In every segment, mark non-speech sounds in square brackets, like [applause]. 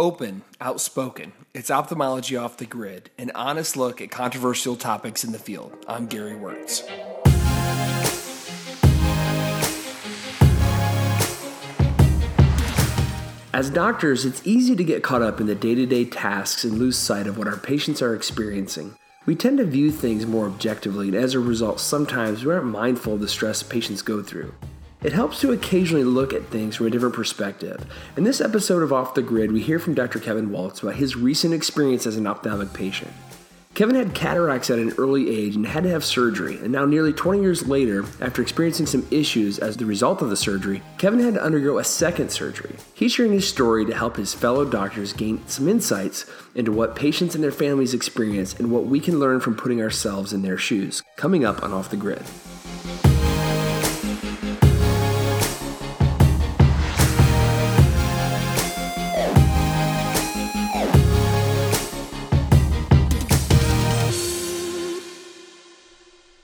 Open, outspoken. It's ophthalmology off the grid, an honest look at controversial topics in the field. I'm Gary Wörtz. As doctors, it's easy to get caught up in the day to day tasks and lose sight of what our patients are experiencing. We tend to view things more objectively, and as a result, sometimes we aren't mindful of the stress patients go through. It helps to occasionally look at things from a different perspective. In this episode of Off the Grid, we hear from Dr. Kevin Waltz about his recent experience as an ophthalmic patient. Kevin had cataracts at an early age and had to have surgery, and now, nearly 20 years later, after experiencing some issues as the result of the surgery, Kevin had to undergo a second surgery. He's sharing his story to help his fellow doctors gain some insights into what patients and their families experience and what we can learn from putting ourselves in their shoes. Coming up on Off the Grid.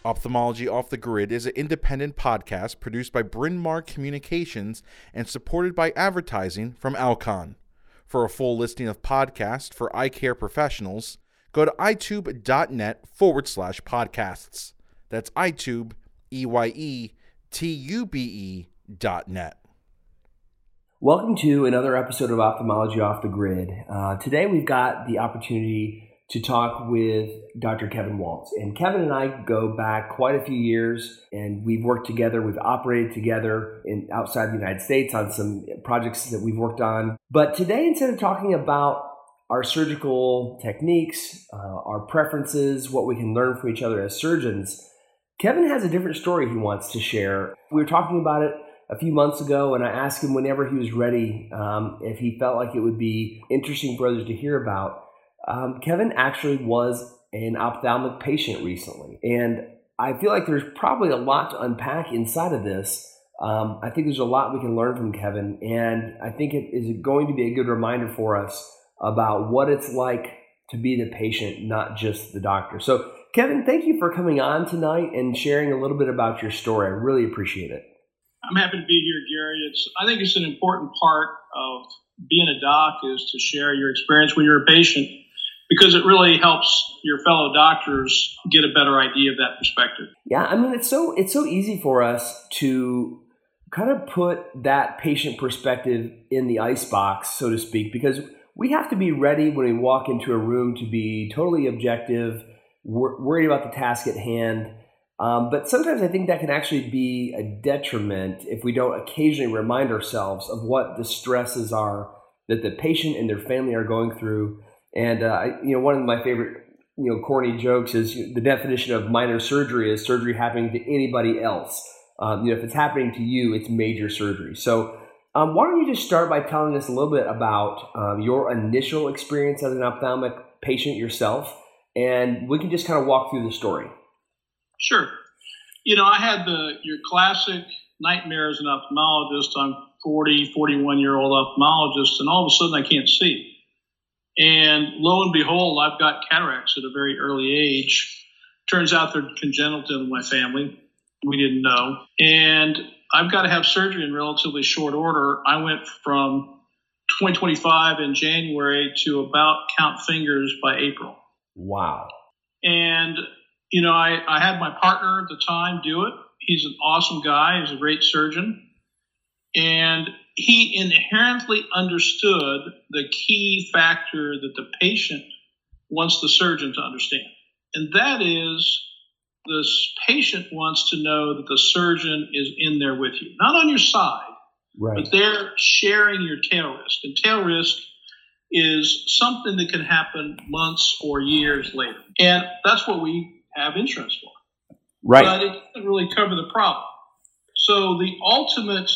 Ophthalmology Off the Grid is an independent podcast produced by Bryn Mawr Communications and supported by advertising from Alcon. For a full listing of podcasts for eye care professionals, go to Eyetube.net forward slash podcasts. That's Eyetube, E-Y-E, T-U-B-E dot net. Welcome to another episode of Ophthalmology Off the Grid. Uh, today we've got the opportunity to talk with Dr. Kevin Waltz. And Kevin and I go back quite a few years, and we've worked together. We've operated together in outside the United States on some projects that we've worked on. But today, instead of talking about our surgical techniques, uh, our preferences, what we can learn from each other as surgeons, Kevin has a different story he wants to share. We were talking about it a few months ago, and I asked him whenever he was ready um, if he felt like it would be interesting for others to hear about. Um, Kevin actually was an ophthalmic patient recently, and I feel like there's probably a lot to unpack inside of this. Um, I think there's a lot we can learn from Kevin, and I think it is going to be a good reminder for us about what it's like to be the patient, not just the doctor. So, Kevin, thank you for coming on tonight and sharing a little bit about your story. I really appreciate it. I'm happy to be here, Gary. It's I think it's an important part of being a doc is to share your experience when you're a patient because it really helps your fellow doctors get a better idea of that perspective. Yeah, I mean it's so it's so easy for us to kind of put that patient perspective in the ice box, so to speak, because we have to be ready when we walk into a room to be totally objective, wor- worried about the task at hand. Um, but sometimes I think that can actually be a detriment if we don't occasionally remind ourselves of what the stresses are that the patient and their family are going through and uh, you know, one of my favorite you know corny jokes is the definition of minor surgery is surgery happening to anybody else. Um, you know, if it's happening to you, it's major surgery. So. Um, why don't you just start by telling us a little bit about um, your initial experience as an ophthalmic patient yourself, and we can just kind of walk through the story. Sure. You know, I had the your classic nightmare as an ophthalmologist. I'm 40, 41 year old ophthalmologist, and all of a sudden I can't see. And lo and behold, I've got cataracts at a very early age. Turns out they're congenital in my family. We didn't know. And I've got to have surgery in relatively short order. I went from 2025 in January to about count fingers by April. Wow. And, you know, I, I had my partner at the time do it. He's an awesome guy, he's a great surgeon. And he inherently understood the key factor that the patient wants the surgeon to understand. And that is the patient wants to know that the surgeon is in there with you, not on your side, right. but they're sharing your tail risk. And tail risk is something that can happen months or years later. And that's what we have insurance for. Right. But it doesn't really cover the problem. So the ultimate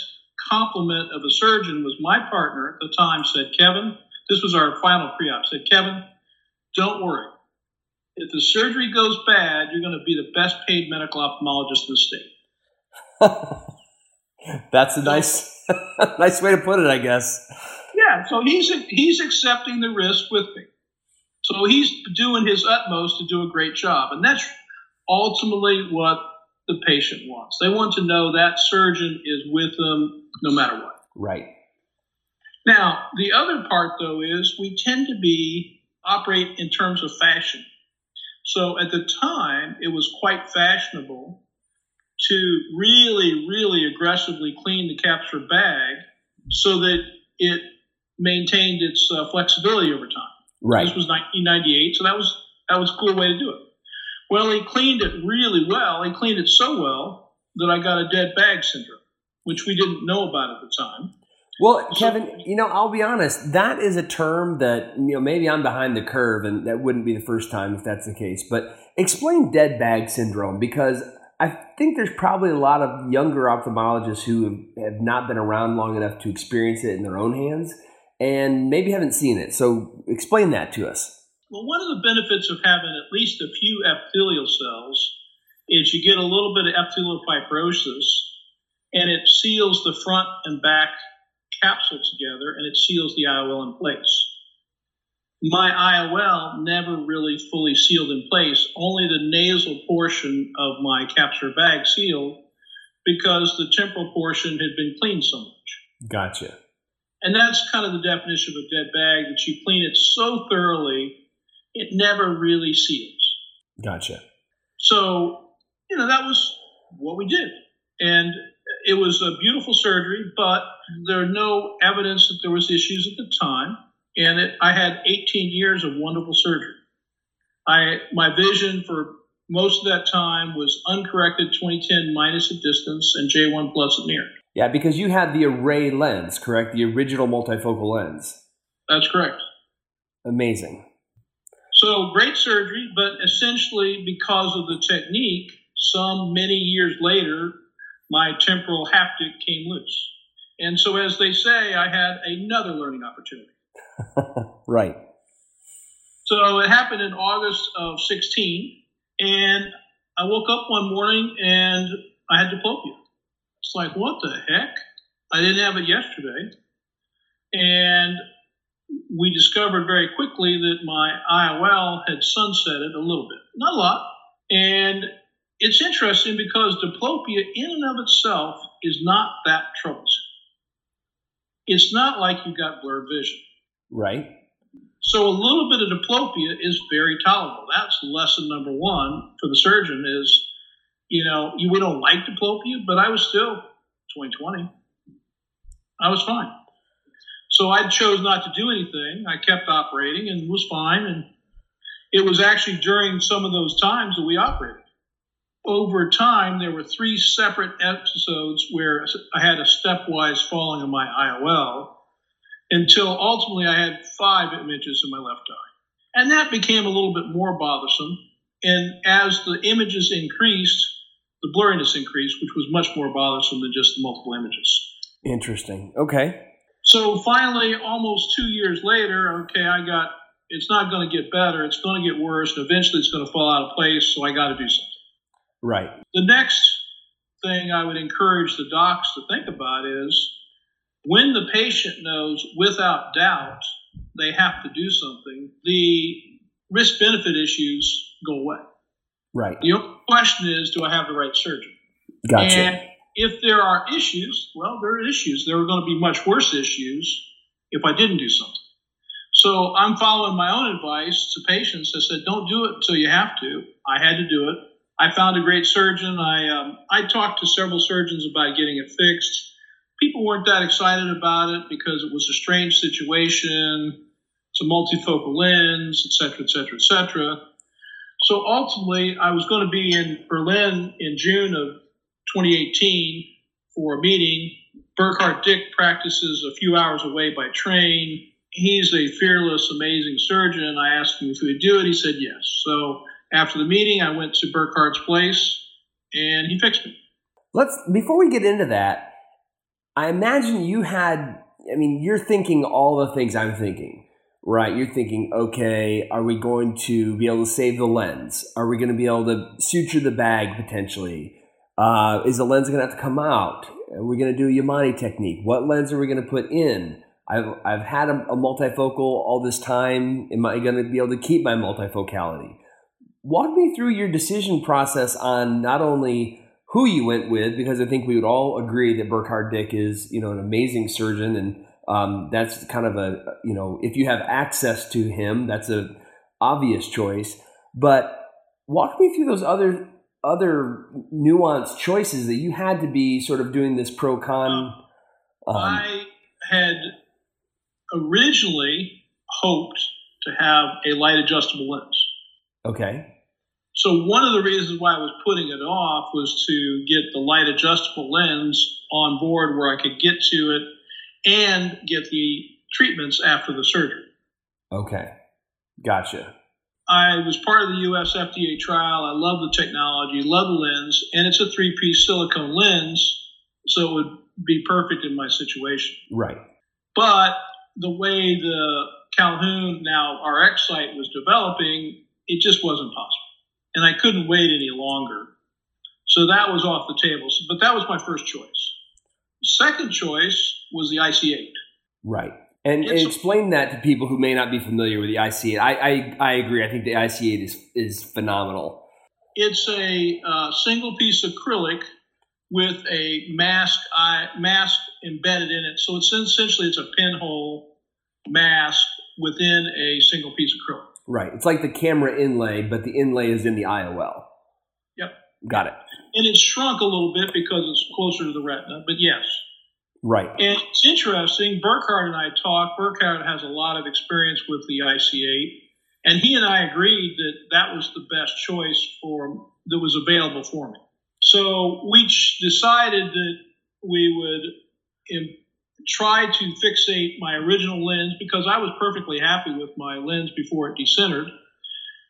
compliment of a surgeon was my partner at the time said, Kevin, this was our final pre-op, said, Kevin, don't worry. If the surgery goes bad, you're going to be the best paid medical ophthalmologist in the state. [laughs] That's a nice, [laughs] nice way to put it, I guess. Yeah, so he's he's accepting the risk with me. So he's doing his utmost to do a great job, and that's ultimately what the patient wants. They want to know that surgeon is with them no matter what. Right. Now, the other part though is we tend to be operate in terms of fashion. So at the time, it was quite fashionable to really, really aggressively clean the capsular bag so that it maintained its uh, flexibility over time. Right. This was 1998, so that was that was a cool way to do it. Well, he cleaned it really well. He cleaned it so well that I got a dead bag syndrome, which we didn't know about at the time. Well, Kevin, you know, I'll be honest. That is a term that you know maybe I'm behind the curve, and that wouldn't be the first time if that's the case. But explain dead bag syndrome because I think there's probably a lot of younger ophthalmologists who have not been around long enough to experience it in their own hands, and maybe haven't seen it. So explain that to us. Well, one of the benefits of having at least a few epithelial cells is you get a little bit of epithelial fibrosis, and it seals the front and back capsule together and it seals the IOL in place. My IOL never really fully sealed in place, only the nasal portion of my capsular bag sealed because the temporal portion had been cleaned so much. Gotcha. And that's kind of the definition of a dead bag that you clean it so thoroughly, it never really seals. Gotcha. So, you know, that was what we did. And it was a beautiful surgery, but there are no evidence that there was issues at the time. And it, I had 18 years of wonderful surgery. I my vision for most of that time was uncorrected 2010 minus at distance and J1 plus at near. Yeah, because you had the array lens, correct? The original multifocal lens. That's correct. Amazing. So great surgery, but essentially because of the technique, some many years later, my temporal haptic came loose. And so, as they say, I had another learning opportunity. [laughs] right. So it happened in August of 16, and I woke up one morning and I had diplopia. It's like, what the heck? I didn't have it yesterday. And we discovered very quickly that my IOL had sunsetted a little bit, not a lot. And it's interesting because diplopia in and of itself is not that troublesome. It's not like you got blurred vision. Right. So a little bit of diplopia is very tolerable. That's lesson number one for the surgeon is, you know, we don't like diplopia, but I was still 2020. I was fine. So I chose not to do anything. I kept operating and was fine. And it was actually during some of those times that we operated over time, there were three separate episodes where I had a stepwise falling of my IOL until ultimately I had five images in my left eye. And that became a little bit more bothersome. And as the images increased, the blurriness increased, which was much more bothersome than just the multiple images. Interesting. Okay. So finally, almost two years later, okay, I got it's not going to get better. It's going to get worse. And eventually it's going to fall out of place. So I got to do something. Right. The next thing I would encourage the docs to think about is when the patient knows without doubt they have to do something, the risk benefit issues go away. Right. The only question is do I have the right surgeon? Gotcha. And if there are issues, well, there are issues. There are going to be much worse issues if I didn't do something. So I'm following my own advice to patients. I said, don't do it until you have to. I had to do it. I found a great surgeon. I um, I talked to several surgeons about getting it fixed. People weren't that excited about it because it was a strange situation. It's a multifocal lens, et cetera, et cetera, et cetera. So ultimately, I was going to be in Berlin in June of 2018 for a meeting. Burkhard Dick practices a few hours away by train. He's a fearless, amazing surgeon. I asked him if he would do it. He said yes. So after the meeting, I went to Burkhard's place and he fixed me. Let's before we get into that, I imagine you had I mean, you're thinking all the things I'm thinking. Right, you're thinking, okay, are we going to be able to save the lens? Are we going to be able to suture the bag potentially? Uh, is the lens going to have to come out? Are we going to do a Yamane technique? What lens are we going to put in? I've, I've had a, a multifocal all this time. Am I going to be able to keep my multifocality? Walk me through your decision process on not only who you went with, because I think we would all agree that Burkhard Dick is, you know, an amazing surgeon and Um, that's kind of a you know if you have access to him, that's a obvious choice. But walk me through those other other nuanced choices that you had to be sort of doing this pro con. Um, I had originally hoped to have a light adjustable lens. Okay. So one of the reasons why I was putting it off was to get the light adjustable lens on board where I could get to it and get the treatments after the surgery. Okay. Gotcha. I was part of the US FDA trial. I love the technology, love the lens, and it's a three piece silicone lens, so it would be perfect in my situation. Right. But the way the Calhoun now RxSight was developing, it just wasn't possible. And I couldn't wait any longer. So that was off the table. But that was my first choice. Second choice was the IC8. Right. And, and, explain that to people who may not be familiar with the IC8. I, I, I agree. I think the IC8 is, is phenomenal. It's a uh, single piece acrylic with a mask eye, mask embedded in it. So it's essentially it's a pinhole mask within a single piece of acrylic. Right. It's like the KAMRA inlay, but the inlay is in the IOL. Yep. Got it. And it's shrunk a little bit because it's closer to the retina, but yes. Right. And it's interesting. Burkhard and I talked. Burkhard has a lot of experience with the IC8, and he and I agreed that that was the best choice for that was available for me. So we decided that we would try to fixate my original lens because I was perfectly happy with my lens before it decentered,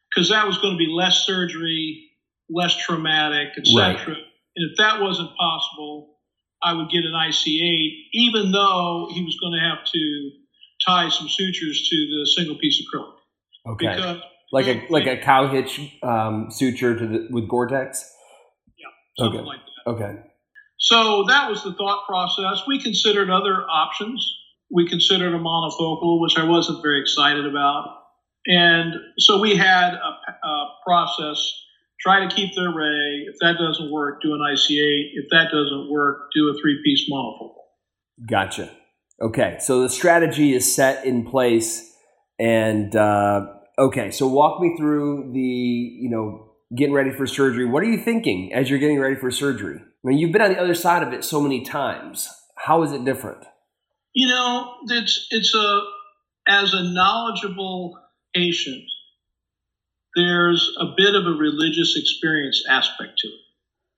because that was going to be less surgery, less traumatic, etc. Right. And if that wasn't possible, I would get an IC8, even though he was going to have to tie some sutures to the single piece of acrylic. Okay. Because like a like a cow hitch um, suture to the, with Gore-Tex. Yeah. Something okay. like that. Okay. So that was the thought process. We considered other options. We considered a monofocal, which I wasn't very excited about. And so we had a, a process try to keep the array. If that doesn't work, do an IC8. If that doesn't work, do a three piece monofocal. Gotcha. Okay. So the strategy is set in place. And uh, okay, so walk me through the, you know, getting ready for surgery. What are you thinking as you're getting ready for surgery? I mean, you've been on the other side of it so many times. How is it different? You know, it's it's a as a knowledgeable patient, there's a bit of a religious experience aspect to it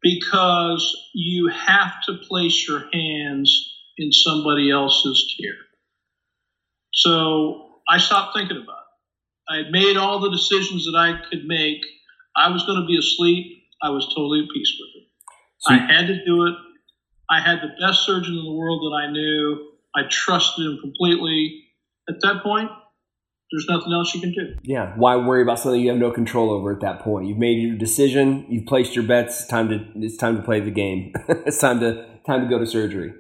because you have to place your hands in somebody else's care. So I stopped thinking about it. I had made all the decisions that I could make. I was going to be asleep. I was totally at peace with it. So, I had to do it. I had the best surgeon in the world that I knew. I trusted him completely. At that point, there's nothing else you can do. Yeah. Why worry about something you have no control over at that point? You've made your decision. You've placed your bets. It's time to it's time to play the game. [laughs] it's time to time to go to surgery.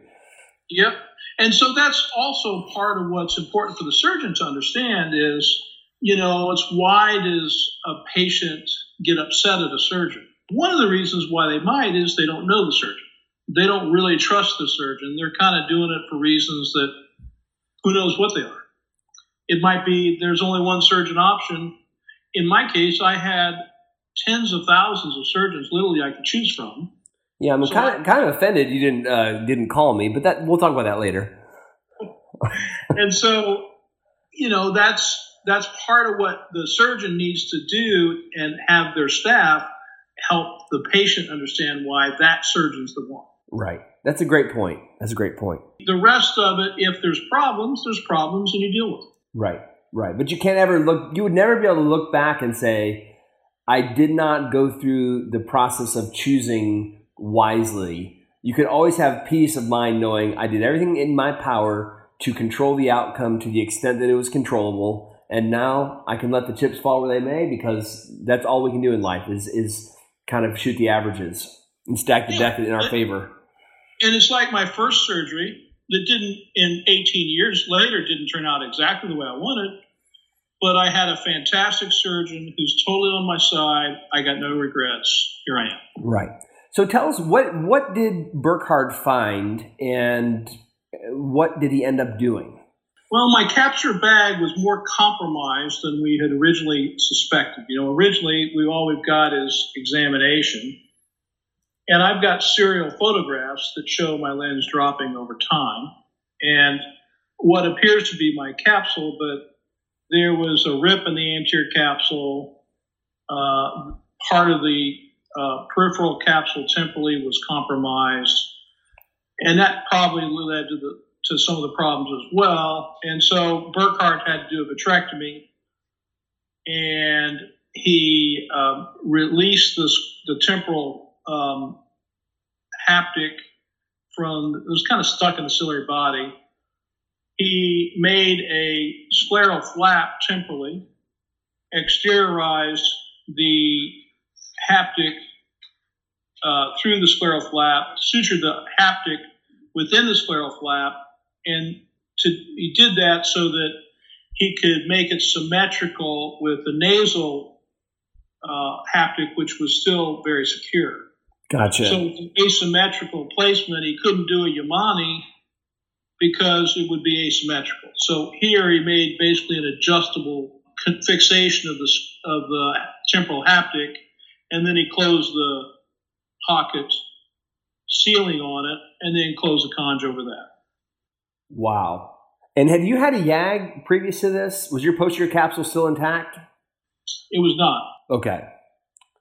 Yep. And so that's also part of what's important for the surgeon to understand is, you know, it's why does a patient get upset at a surgeon? One of the reasons why they might is they don't know the surgeon. They don't really trust the surgeon. They're kind of doing it for reasons that who knows what they are. It might be there's only one surgeon option. In my case, I had tens of thousands of surgeons literally I could choose from. Yeah, I'm so kind of kind of offended you didn't uh, didn't call me, but that we'll talk about that later. [laughs] and so, you know, that's that's part of what the surgeon needs to do and have their staff help the patient understand why that surgeon's the one. Right. That's a great point. That's a great point. The rest of it, if there's problems, there's problems and you deal with them. Right. Right. But you can't ever look, you would never be able to look back and say, I did not go through the process of choosing wisely. You could always have peace of mind knowing I did everything in my power to control the outcome to the extent that it was controllable. And now I can let the chips fall where they may because that's all we can do in life is, is kind of shoot the averages and stack the deck in our favor. And it's like my first surgery that didn't, in 18 years later, didn't turn out exactly the way I wanted. But I had a fantastic surgeon who's totally on my side. I got no regrets. Here I am. Right. So tell us what what did Burkhard find, and What did he end up doing? Well, my capsular bag was more compromised than we had originally suspected. You know, originally we all we've got is examination, and I've got serial photographs that show my lens dropping over time, and what appears to be my capsule, but there was a rip in the anterior capsule. Uh, part of the uh, peripheral capsule temporally was compromised, and that probably led to the to some of the problems as well. And so Burkhard had to do a vitrectomy, and he um, released this, the temporal um, haptic from it was kind of stuck in the ciliary body. He made a scleral flap temporally, exteriorized the haptic uh, through the scleral flap, sutured the haptic within the scleral flap, and to, he did that so that he could make it symmetrical with the nasal uh, haptic, which was still very secure. Gotcha. So asymmetrical placement, he couldn't do a Yamane because it would be asymmetrical. So here he made basically an adjustable fixation of the of the temporal haptic, and then he closed the pocket sealing on it, and then closed the conj over that. Wow. And have you had a YAG previous to this? Was your posterior capsule still intact? It was not. Okay.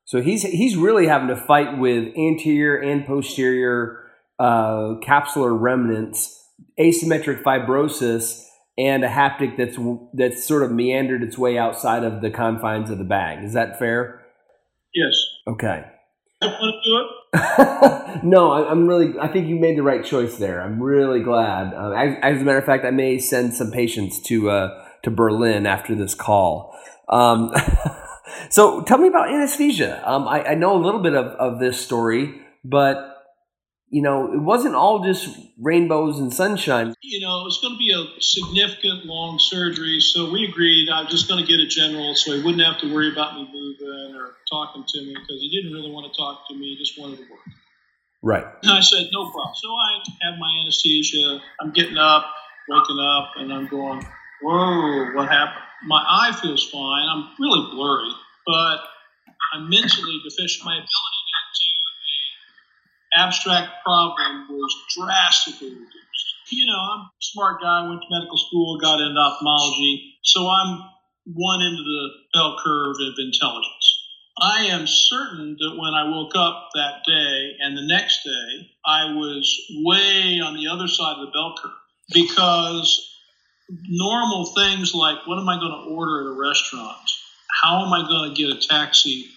So he's he's really having to fight with anterior and posterior uh, capsular remnants, asymmetric fibrosis, and a haptic that's that's sort of meandered its way outside of the confines of the bag. Is that fair? Yes. Okay. [laughs] No, I, am really. I think you made the right choice there. I'm really glad. Uh, as, as, a matter of fact, I may send some patients to uh, to Berlin after this call. Um, [laughs] so, tell me about anesthesia. Um, I, I, know a little bit of, of this story, but you know, it wasn't all just rainbows and sunshine. You know, it was going to be a significant long surgery, so we agreed I was just going to get a general so he wouldn't have to worry about me moving or talking to me because he didn't really want to talk to me, he just wanted to work. Right. And I said, no problem. So I have my anesthesia. I'm getting up, waking up, and I'm going, whoa, what happened? My eye feels fine. I'm really blurry, but I'm mentally deficient. My ability abstract problem was drastically reduced. You know, I'm a smart guy, went to medical school, got into ophthalmology, so I'm one end of the bell curve of intelligence. I am certain that when I woke up that day and the next day, I was way on the other side of the bell curve because normal things like what am I going to order at a restaurant? How am I going to get a taxi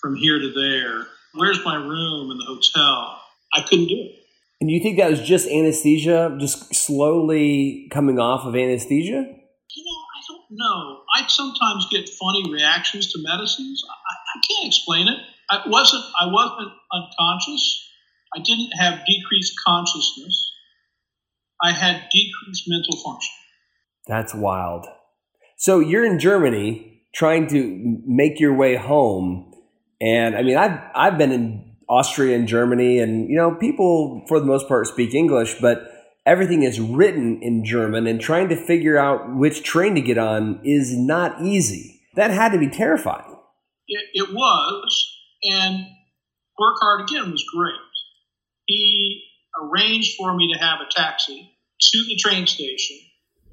from here to there? Where's my room in the hotel? I couldn't do it. And you think that was just anesthesia, just slowly coming off of anesthesia? You know, I don't know. I sometimes get funny reactions to medicines. I, I can't explain it. I wasn't. I wasn't unconscious. I didn't have decreased consciousness. I had decreased mental function. That's wild. So you're in Germany trying to make your way home, and I mean, I've I've been in Austria and Germany, and you know, people for the most part speak English, but everything is written in German, and trying to figure out which train to get on is not easy. That had to be terrifying. It, it was, and Burkhard again was great. He arranged for me to have a taxi to the train station,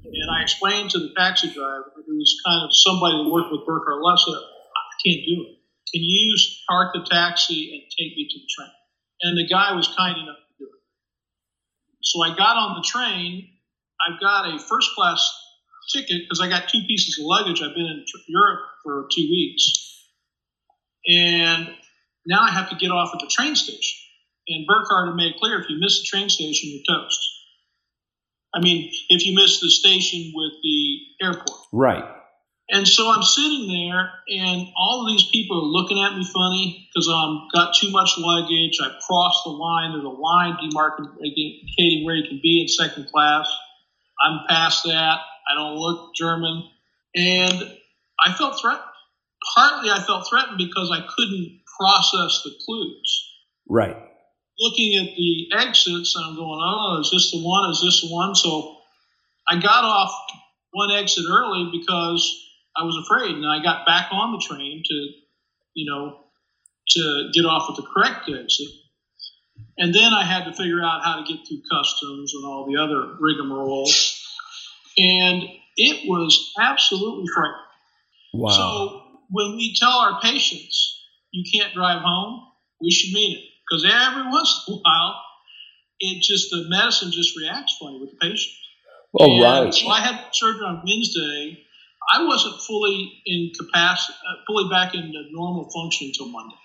and I explained to the taxi driver, who was kind of somebody that worked with Burkhard Lessa, I can't do it can you park the taxi and take me to the train? And the guy was kind enough to do it. So I got on the train. I've got a first class ticket because I got two pieces of luggage. I've been in Europe for two weeks. And now I have to get off at the train station. And Burkhard had made it clear if you miss the train station, you're toast. I mean, if you miss the station with the airport. Right. And so I'm sitting there, and all of these people are looking at me funny because I'm um, got too much luggage. I crossed the line. There's a line demarcating where you can be in second class. I'm past that. I don't look German, and I felt threatened. Partly, I felt threatened because I couldn't process the clues. Right. looking at the exits I'm going, oh, is this the one? Is this the one? So I got off one exit early because I was afraid, and I got back on the train to, you know, to get off at the correct exit. And then I had to figure out how to get through customs and all the other rigmarole. And it was absolutely frightening. Wow. So when we tell our patients you can't drive home, we should mean it because every once in a while, it just the medicine just reacts funny with the patient. oh, And right. So I had surgery on Wednesday. I wasn't fully in capacity, uh, fully back into normal function until Monday.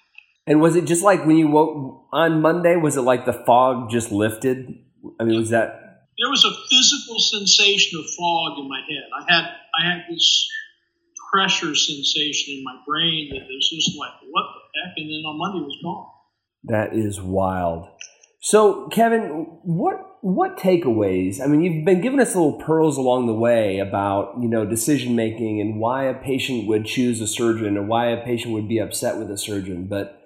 And was it just like when you woke on Monday? Was it like the fog just lifted? I mean, was that There was a physical sensation of fog in my head. I had I had this pressure sensation in my brain that was just like, what the heck? And then on Monday it was gone. that is wild? So, Kevin, what what takeaways? I mean, you've been giving us little pearls along the way about you know decision making and why a patient would choose a surgeon and why a patient would be upset with a surgeon. But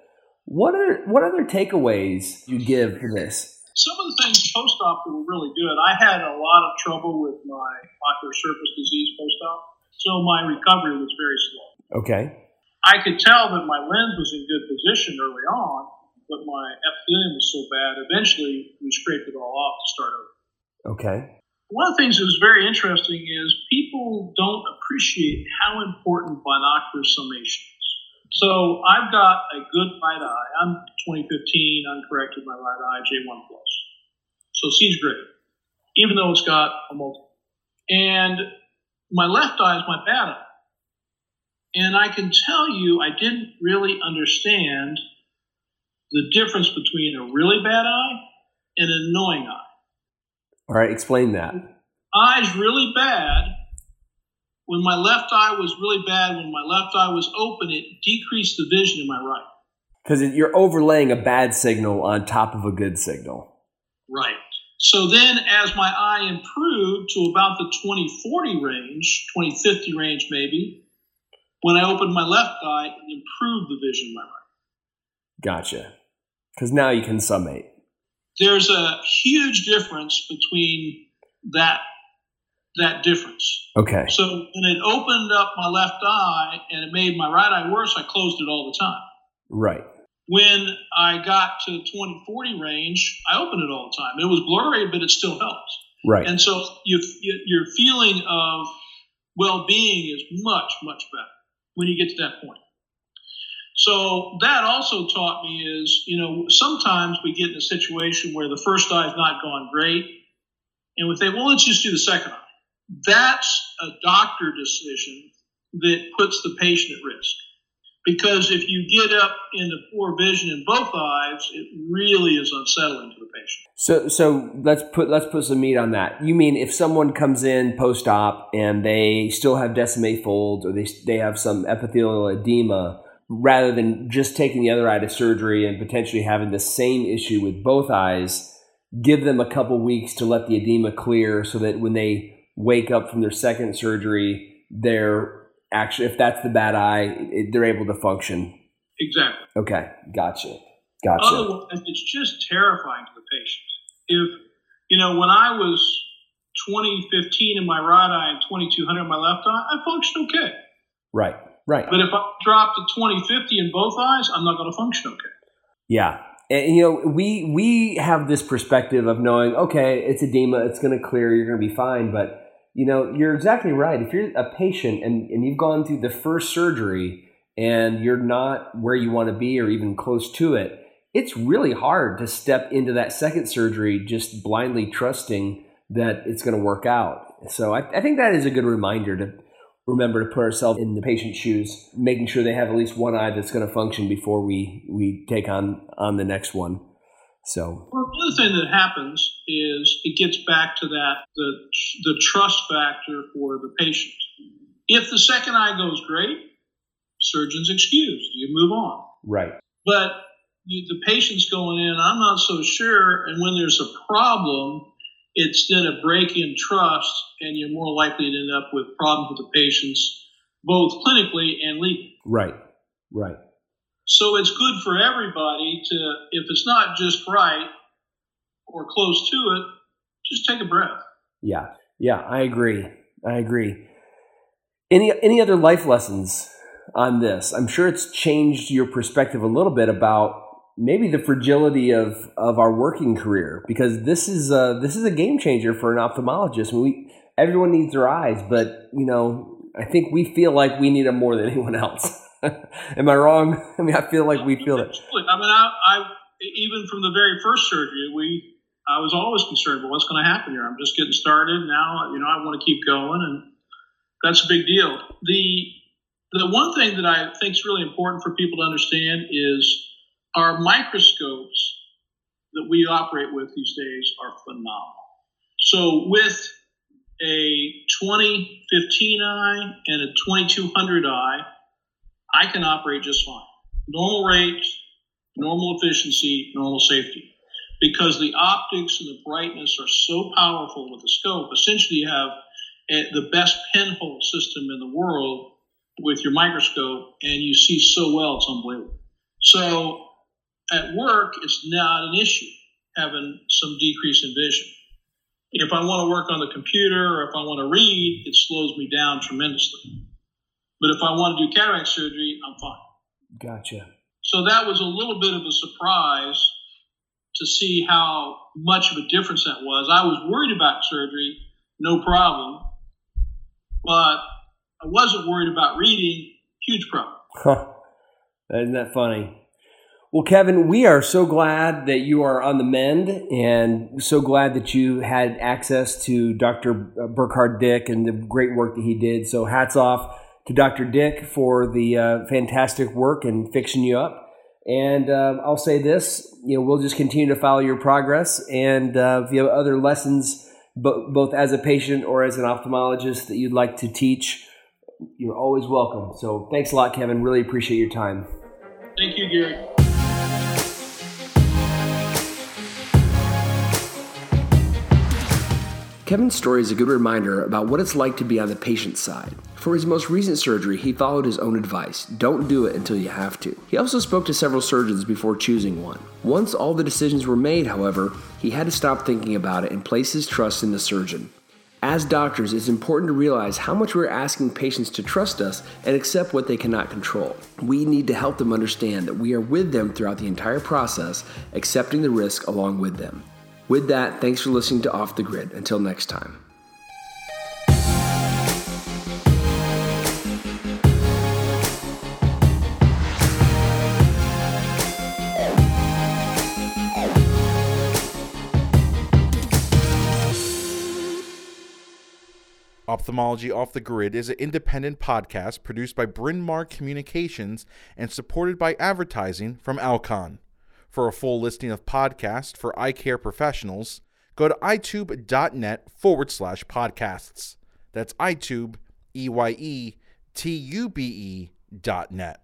what are what other takeaways you give for this? Some of the things post op were really good. I had a lot of trouble with my ocular surface disease post op, so my recovery was very slow. Okay, I could tell that my lens was in good position early on, but my epithelium was so bad. Eventually, we scraped it all off to start over. okay, One of the things that was very interesting is people don't appreciate how important binocular summation is. So I've got a good right eye. I'm 2015 uncorrected my right eye J1 plus. So sees great, even though it's got a multiple. And my left eye is my bad eye. And I can tell you, I didn't really understand the difference between a really bad eye and an annoying eye all right. Explain that. eyes really bad. When my left eye was really bad, when my left eye was open, it decreased the vision in my right. Because you're overlaying a bad signal on top of a good signal. Right. So then, as my eye improved to about the 2040 range, 2050 range maybe, when I opened my left eye, it improved the vision in my right. Gotcha. Because now you can summate. There's a huge difference between that that difference. Okay. So when it opened up my left eye and it made my right eye worse, I closed it all the time. Right. when I got to the 2040 range, I opened it all the time. It was blurry, but it still helps. Right. And so you, your feeling of well-being is much, much better when you get to that point. So that also taught me is, you know, sometimes we get in a situation where the first eye has not gone great, and we think, well, let's just do the second eye. That's a doctor decision that puts the patient at risk because if you get up into poor vision in both eyes, it really is unsettling to the patient. So so let's put let's put some meat on that. You mean if someone comes in post op and they still have Descemet folds or they they have some epithelial edema, rather than just taking the other eye to surgery and potentially having the same issue with both eyes, give them a couple weeks to let the edema clear so that when they wake up from their second surgery, they're actually if that's the bad eye, it, they're able to function. Exactly. Okay, gotcha, gotcha. Otherwise, it's just terrifying to the patient. If, you know, when I was 2015 in my right eye and 2200 in my left eye, I functioned okay. Right, right. But if I drop to 2050 in both eyes, I'm not going to function okay. Yeah. And, you know, we we have this perspective of knowing, okay, it's edema, it's going to clear, you're going to be fine. But, you know, you're exactly right. If you're a patient and, and you've gone through the first surgery and you're not where you want to be or even close to it, it's really hard to step into that second surgery just blindly trusting that it's going to work out. So I, I think that is a good reminder to remember to put ourselves in the patient's shoes, making sure they have at least one eye that's going to function before we we take on on the next one. So Well, the other thing that happens is it gets back to that the the trust factor for the patient. If the second eye goes great, surgeon's excused. You move on. right, But you, the patient's going in, I'm not so sure. And when there's a problem, it's then a break in trust, and you're more likely to end up with problems with the patients, both clinically and legally. right, right. So it's good for everybody to, if it's not just right or close to it, just take a breath. Yeah, yeah, I agree. I agree. Any any other life lessons on this? I'm sure it's changed your perspective a little bit about maybe the fragility of of our working career because this is a, this is a game changer for an ophthalmologist. we everyone needs their eyes, but you know, I think we feel like we need them more than [laughs] anyone else. Am I wrong? I mean, I feel like we feel it. I mean, I, I even from the very first surgery, we I was always concerned about what's going to happen here. I'm just getting started now. You know, I want to keep going, and that's a big deal. The the one thing that I think is really important for people to understand is our microscopes that we operate with these days are phenomenal. So with a 2015 eye and a 2200 eye, I can operate just fine. Normal rate, normal efficiency, normal safety. Because the optics and the brightness are so powerful with the scope, essentially you have the best pinhole system in the world with your microscope, and you see so well, it's unbelievable. So at work, it's not an issue having some decrease in vision. If I want to work on the computer or if I want to read, it slows me down tremendously. But if I want to do cataract surgery, I'm fine. Gotcha. So that was a little bit of a surprise to see how much of a difference that was. I was worried about surgery, no problem. But I wasn't worried about reading, huge problem. Huh. Isn't that funny? Well, Kevin, we are so glad that you are on the mend and so glad that you had access to Dr. Burkhard Dick and the great work that he did. So, hats off to Dr. Dick for the uh, fantastic work and fixing you up. And uh, I'll say this, you know, we'll just continue to follow your progress. And uh, if you have other lessons, both as a patient or as an ophthalmologist that you'd like to teach, you're always welcome. So thanks a lot, Kevin. Really appreciate your time. Thank you, Gary. Kevin's story is a good reminder about what it's like to be on the patient side. For his most recent surgery, he followed his own advice don't do it until you have to. He also spoke to several surgeons before choosing one. Once all the decisions were made, however, he had to stop thinking about it and place his trust in the surgeon. As doctors, it's important to realize how much we're asking patients to trust us and accept what they cannot control. We need to help them understand that we are with them throughout the entire process, accepting the risk along with them. With that, thanks for listening to Off the Grid. Until next time. Ophthalmology Off the Grid is an independent podcast produced by Bryn Mawr Communications and supported by advertising from Alcon. For a full listing of podcasts for eye care professionals, go to Eyetube.net forward slash podcasts. That's Eyetube, E Y E T U B E dot net.